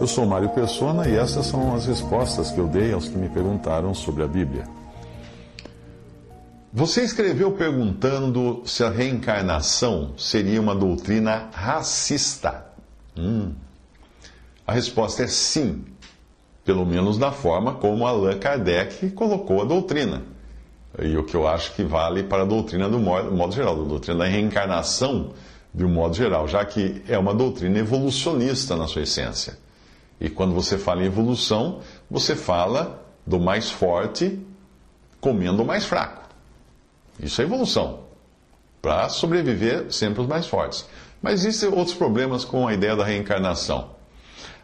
Eu sou Mário Persona e essas são as respostas que eu dei aos que me perguntaram sobre a Bíblia. Você escreveu perguntando se a reencarnação seria uma doutrina racista. Hum. A resposta é sim, pelo menos na forma como Allan Kardec colocou a doutrina. E o que eu acho que vale para a doutrina do modo, geral, a doutrina da reencarnação de um modo geral, já que é uma doutrina evolucionista na sua essência. E quando você fala em evolução, você fala do mais forte comendo o mais fraco. Isso é evolução. Para sobreviver sempre os mais fortes. Mas existem outros problemas com a ideia da reencarnação.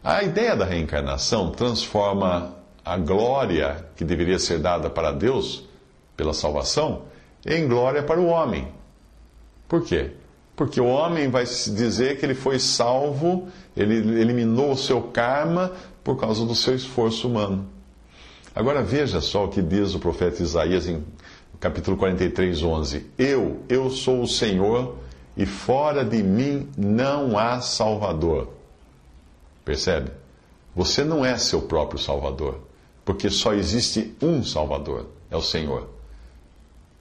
A ideia da reencarnação transforma a glória que deveria ser dada para Deus pela salvação em glória para o homem. Por quê? Porque o homem vai dizer que ele foi salvo, ele eliminou o seu karma por causa do seu esforço humano. Agora veja só o que diz o profeta Isaías em capítulo 43, 11: Eu, eu sou o Senhor, e fora de mim não há Salvador. Percebe? Você não é seu próprio Salvador, porque só existe um Salvador, é o Senhor.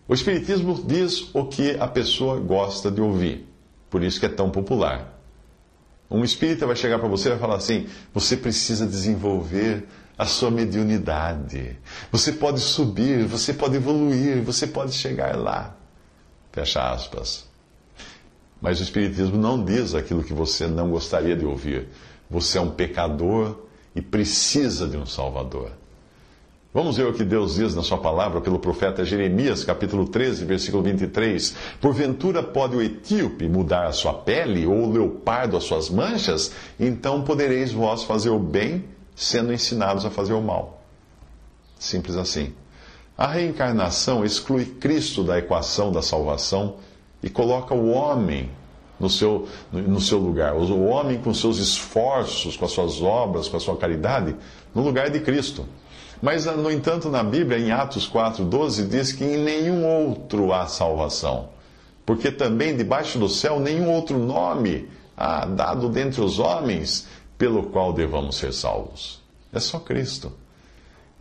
O Espiritismo diz o que a pessoa gosta de ouvir, por isso que é tão popular. Um espírita vai chegar para você e vai falar assim: você precisa desenvolver a sua mediunidade. Você pode subir, você pode evoluir, você pode chegar lá. Fecha aspas. Mas o Espiritismo não diz aquilo que você não gostaria de ouvir. Você é um pecador e precisa de um Salvador. Vamos ver o que Deus diz na sua palavra pelo profeta Jeremias, capítulo 13, versículo 23. Porventura pode o etíope mudar a sua pele, ou o leopardo as suas manchas? Então podereis vós fazer o bem, sendo ensinados a fazer o mal. Simples assim. A reencarnação exclui Cristo da equação da salvação e coloca o homem no seu, no seu lugar. O homem com seus esforços, com as suas obras, com a sua caridade, no lugar de Cristo. Mas, no entanto, na Bíblia, em Atos 4,12, diz que em nenhum outro há salvação. Porque também debaixo do céu nenhum outro nome há dado dentre os homens pelo qual devamos ser salvos. É só Cristo.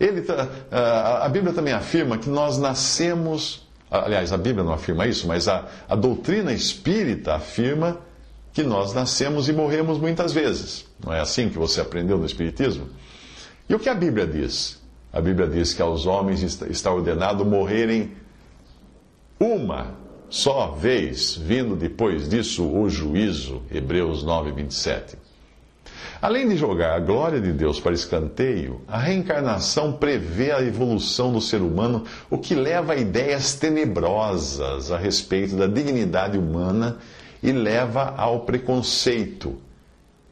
Ele, a Bíblia também afirma que nós nascemos. Aliás, a Bíblia não afirma isso, mas a, a doutrina espírita afirma que nós nascemos e morremos muitas vezes. Não é assim que você aprendeu no Espiritismo? E o que a Bíblia diz? A Bíblia diz que aos homens está ordenado morrerem uma só vez, vindo depois disso o juízo. Hebreus 9, 27. Além de jogar a glória de Deus para escanteio, a reencarnação prevê a evolução do ser humano, o que leva a ideias tenebrosas a respeito da dignidade humana e leva ao preconceito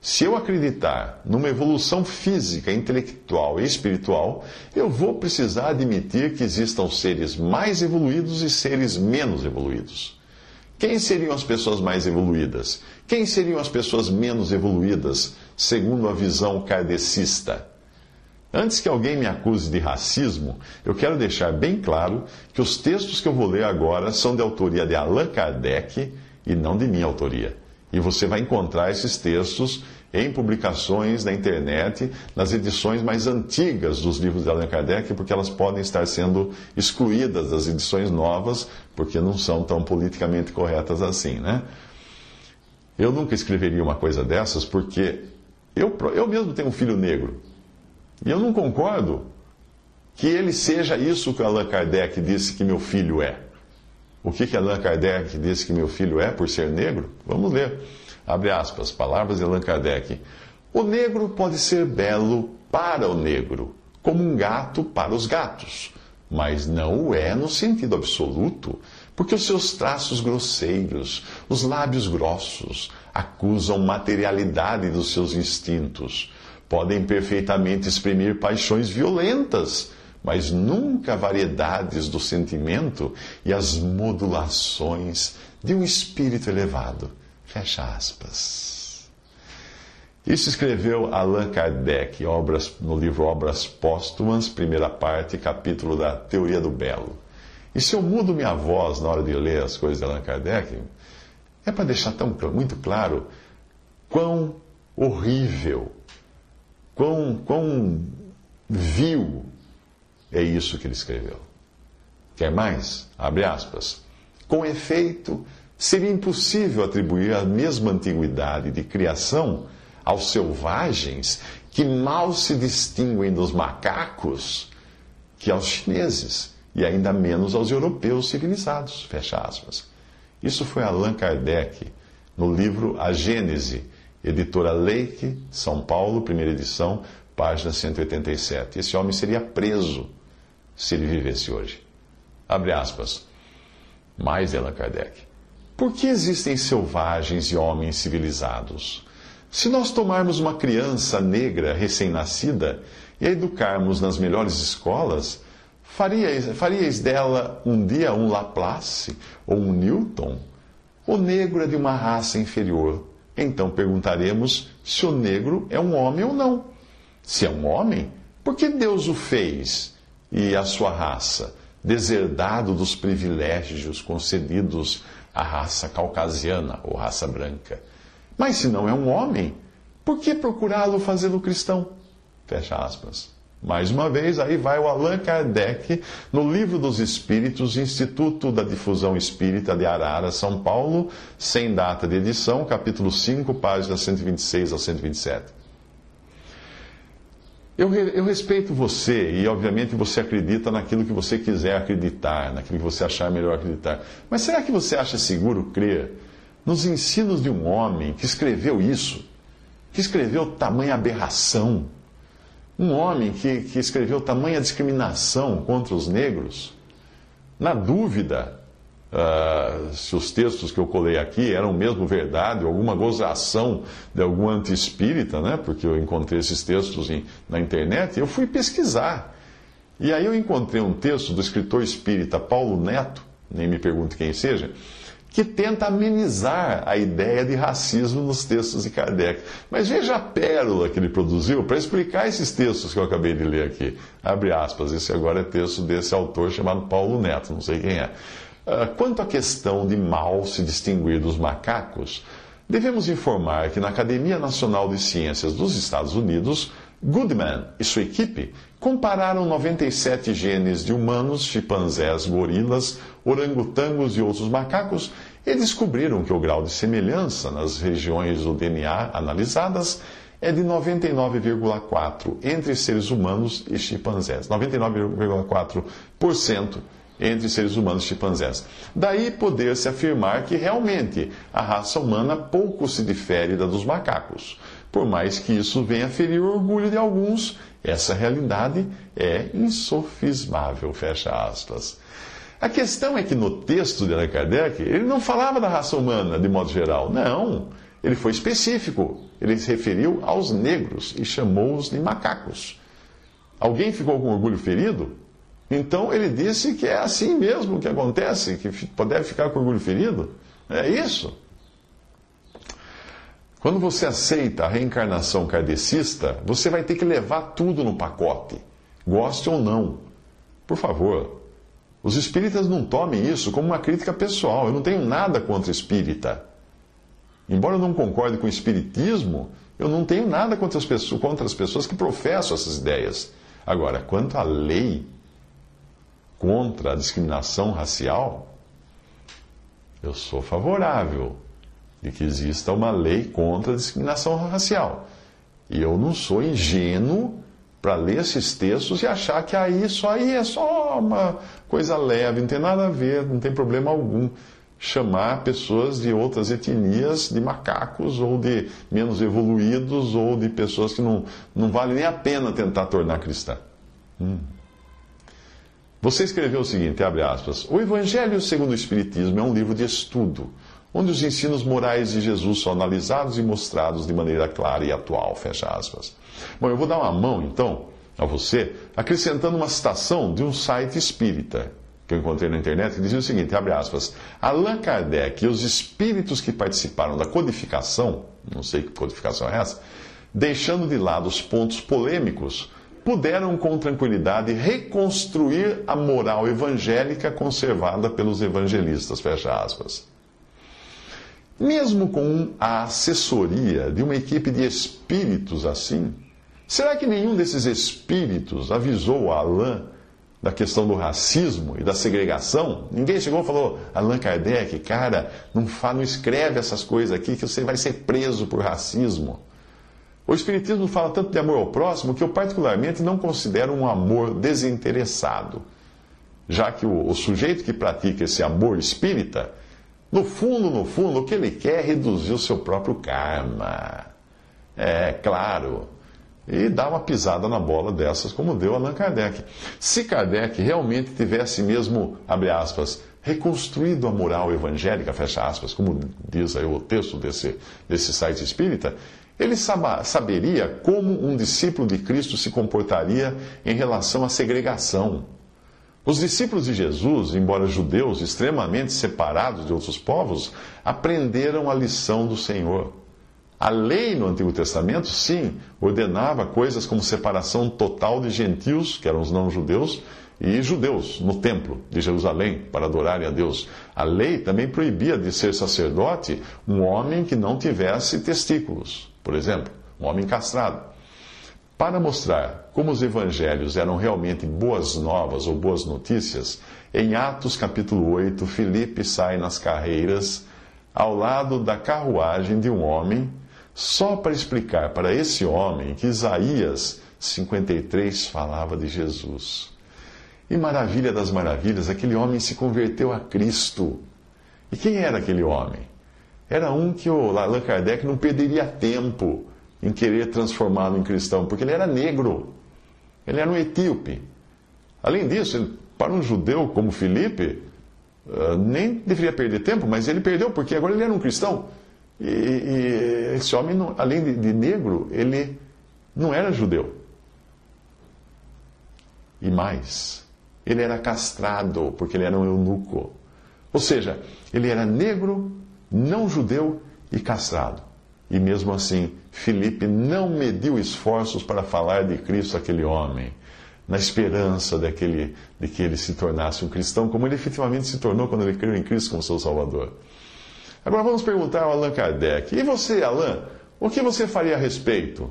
se eu acreditar numa evolução física, intelectual e espiritual, eu vou precisar admitir que existam seres mais evoluídos e seres menos evoluídos. Quem seriam as pessoas mais evoluídas? Quem seriam as pessoas menos evoluídas, segundo a visão kardecista? Antes que alguém me acuse de racismo, eu quero deixar bem claro que os textos que eu vou ler agora são de autoria de Allan Kardec e não de minha autoria. E você vai encontrar esses textos em publicações na internet, nas edições mais antigas dos livros de Allan Kardec, porque elas podem estar sendo excluídas das edições novas, porque não são tão politicamente corretas assim, né? Eu nunca escreveria uma coisa dessas, porque eu, eu mesmo tenho um filho negro. E eu não concordo que ele seja isso que Allan Kardec disse que meu filho é. O que, que Allan Kardec disse que meu filho é por ser negro? Vamos ler. Abre aspas, palavras de Allan Kardec. O negro pode ser belo para o negro, como um gato para os gatos, mas não o é no sentido absoluto, Porque os seus traços grosseiros, os lábios grossos, acusam materialidade dos seus instintos. Podem perfeitamente exprimir paixões violentas, mas nunca variedades do sentimento e as modulações de um espírito elevado. Fecha aspas. Isso escreveu Allan Kardec obras, no livro Obras Póstumas, primeira parte, capítulo da Teoria do Belo. E se eu mudo minha voz na hora de ler as coisas de Allan Kardec, é para deixar tão, muito claro quão horrível, quão, quão vil é isso que ele escreveu. Quer mais? Abre aspas. Com efeito, seria impossível atribuir a mesma antiguidade de criação aos selvagens que mal se distinguem dos macacos que aos chineses e ainda menos aos europeus civilizados. Fecha aspas. Isso foi Allan Kardec, no livro A Gênese, editora Leike, São Paulo, primeira edição, página 187. Esse homem seria preso se ele vivesse hoje. Abre aspas. Mais Allan Kardec. Por que existem selvagens e homens civilizados? Se nós tomarmos uma criança negra recém-nascida e a educarmos nas melhores escolas, Faríeis, dela um dia um Laplace ou um Newton? O negro é de uma raça inferior. Então perguntaremos se o negro é um homem ou não. Se é um homem, por que Deus o fez e a sua raça, deserdado dos privilégios concedidos à raça caucasiana ou raça branca? Mas se não é um homem, por que procurá-lo fazê-lo cristão? Fecha aspas. Mais uma vez, aí vai o Allan Kardec, no Livro dos Espíritos, Instituto da Difusão Espírita de Arara, São Paulo, sem data de edição, capítulo 5, páginas 126 a 127. Eu, eu respeito você e, obviamente, você acredita naquilo que você quiser acreditar, naquilo que você achar melhor acreditar. Mas será que você acha seguro crer nos ensinos de um homem que escreveu isso, que escreveu tamanha aberração? Um homem que, que escreveu tamanha discriminação contra os negros, na dúvida uh, se os textos que eu colei aqui eram mesmo verdade, alguma gozação de algum anti-espírita, né? porque eu encontrei esses textos em, na internet, eu fui pesquisar. E aí eu encontrei um texto do escritor espírita Paulo Neto, nem me pergunte quem seja, que tenta amenizar a ideia de racismo nos textos de Kardec. Mas veja a pérola que ele produziu para explicar esses textos que eu acabei de ler aqui. Abre aspas, esse agora é texto desse autor chamado Paulo Neto, não sei quem é. Ah, quanto à questão de mal se distinguir dos macacos, devemos informar que na Academia Nacional de Ciências dos Estados Unidos, Goodman e sua equipe compararam 97 genes de humanos, chimpanzés, gorilas, orangotangos e outros macacos e descobriram que o grau de semelhança nas regiões do DNA analisadas é de 99,4% entre seres humanos e chimpanzés. 99,4% entre seres humanos e chimpanzés. Daí poder-se afirmar que realmente a raça humana pouco se difere da dos macacos. Por mais que isso venha ferir o orgulho de alguns, essa realidade é insofismável, fecha aspas. A questão é que no texto de Allan Kardec, ele não falava da raça humana de modo geral. Não. Ele foi específico. Ele se referiu aos negros e chamou-os de macacos. Alguém ficou com orgulho ferido? Então ele disse que é assim mesmo que acontece, que deve ficar com orgulho ferido. É isso. Quando você aceita a reencarnação kardecista, você vai ter que levar tudo no pacote, goste ou não. Por favor, os espíritas não tomem isso como uma crítica pessoal. Eu não tenho nada contra espírita. Embora eu não concorde com o espiritismo, eu não tenho nada contra as pessoas, contra as pessoas que professam essas ideias. Agora, quanto à lei contra a discriminação racial, eu sou favorável de que exista uma lei contra a discriminação racial. E eu não sou ingênuo para ler esses textos e achar que aí isso aí é só uma coisa leve, não tem nada a ver, não tem problema algum chamar pessoas de outras etnias de macacos ou de menos evoluídos ou de pessoas que não, não vale nem a pena tentar tornar cristã. Hum. Você escreveu o seguinte, abre aspas, O Evangelho segundo o Espiritismo é um livro de estudo, onde os ensinos morais de Jesus são analisados e mostrados de maneira clara e atual, fecha aspas. Bom, eu vou dar uma mão, então, a você, acrescentando uma citação de um site espírita, que eu encontrei na internet, que dizia o seguinte, abre aspas, Allan Kardec e os espíritos que participaram da codificação, não sei que codificação é essa, deixando de lado os pontos polêmicos, puderam com tranquilidade reconstruir a moral evangélica conservada pelos evangelistas, fecha aspas. Mesmo com a assessoria de uma equipe de espíritos assim, será que nenhum desses espíritos avisou a Alain da questão do racismo e da segregação? Ninguém chegou e falou, Allan Kardec, cara, não, não escreve essas coisas aqui que você vai ser preso por racismo. O Espiritismo fala tanto de amor ao próximo que eu, particularmente, não considero um amor desinteressado, já que o, o sujeito que pratica esse amor espírita no fundo, no fundo, o que ele quer é reduzir o seu próprio karma. É claro. E dar uma pisada na bola dessas, como deu Allan Kardec. Se Kardec realmente tivesse mesmo, abre aspas, reconstruído a moral evangélica, fecha aspas, como diz aí o texto desse, desse site espírita, ele saberia como um discípulo de Cristo se comportaria em relação à segregação os discípulos de Jesus, embora judeus extremamente separados de outros povos, aprenderam a lição do Senhor. A lei no Antigo Testamento, sim, ordenava coisas como separação total de gentios, que eram os não-judeus, e judeus no templo de Jerusalém para adorarem a Deus. A lei também proibia de ser sacerdote um homem que não tivesse testículos, por exemplo, um homem castrado. Para mostrar como os evangelhos eram realmente boas novas ou boas notícias, em Atos capítulo 8, Filipe sai nas carreiras ao lado da carruagem de um homem, só para explicar para esse homem que Isaías 53 falava de Jesus. E maravilha das maravilhas, aquele homem se converteu a Cristo. E quem era aquele homem? Era um que o Allan Kardec não perderia tempo em querer transformá-lo em cristão, porque ele era negro. Ele era um etíope. Além disso, para um judeu como Filipe, uh, nem deveria perder tempo, mas ele perdeu, porque agora ele era um cristão. E, e esse homem, não, além de, de negro, ele não era judeu. E mais, ele era castrado, porque ele era um eunuco. Ou seja, ele era negro, não judeu e castrado. E mesmo assim, Filipe não mediu esforços para falar de Cristo àquele homem, na esperança de que, ele, de que ele se tornasse um cristão, como ele efetivamente se tornou quando ele creu em Cristo como seu Salvador. Agora vamos perguntar ao Allan Kardec: e você, Allan, o que você faria a respeito?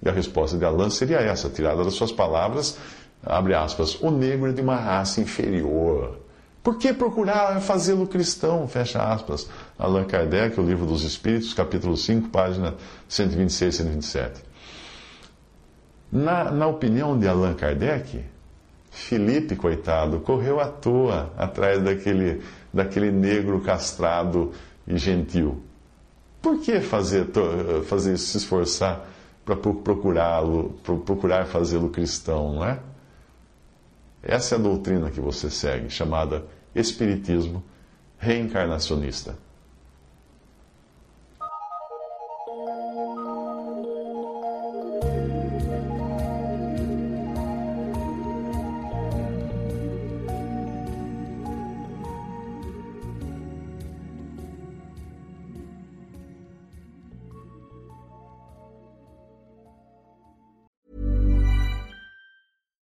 E a resposta de Allan seria essa, tirada das suas palavras, abre aspas, o negro é de uma raça inferior por que procurar fazê-lo cristão? Fecha aspas. Allan Kardec, o Livro dos Espíritos, capítulo 5, página 126 e 127. Na, na opinião de Allan Kardec, Felipe, coitado, correu à toa atrás daquele, daquele negro castrado e gentil. Por que fazer, fazer se esforçar para procurá-lo, procurar fazê-lo cristão, não é? Essa é a doutrina que você segue, chamada Espiritismo reencarnacionista.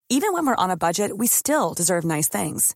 Even when we're on a budget, we still deserve nice things.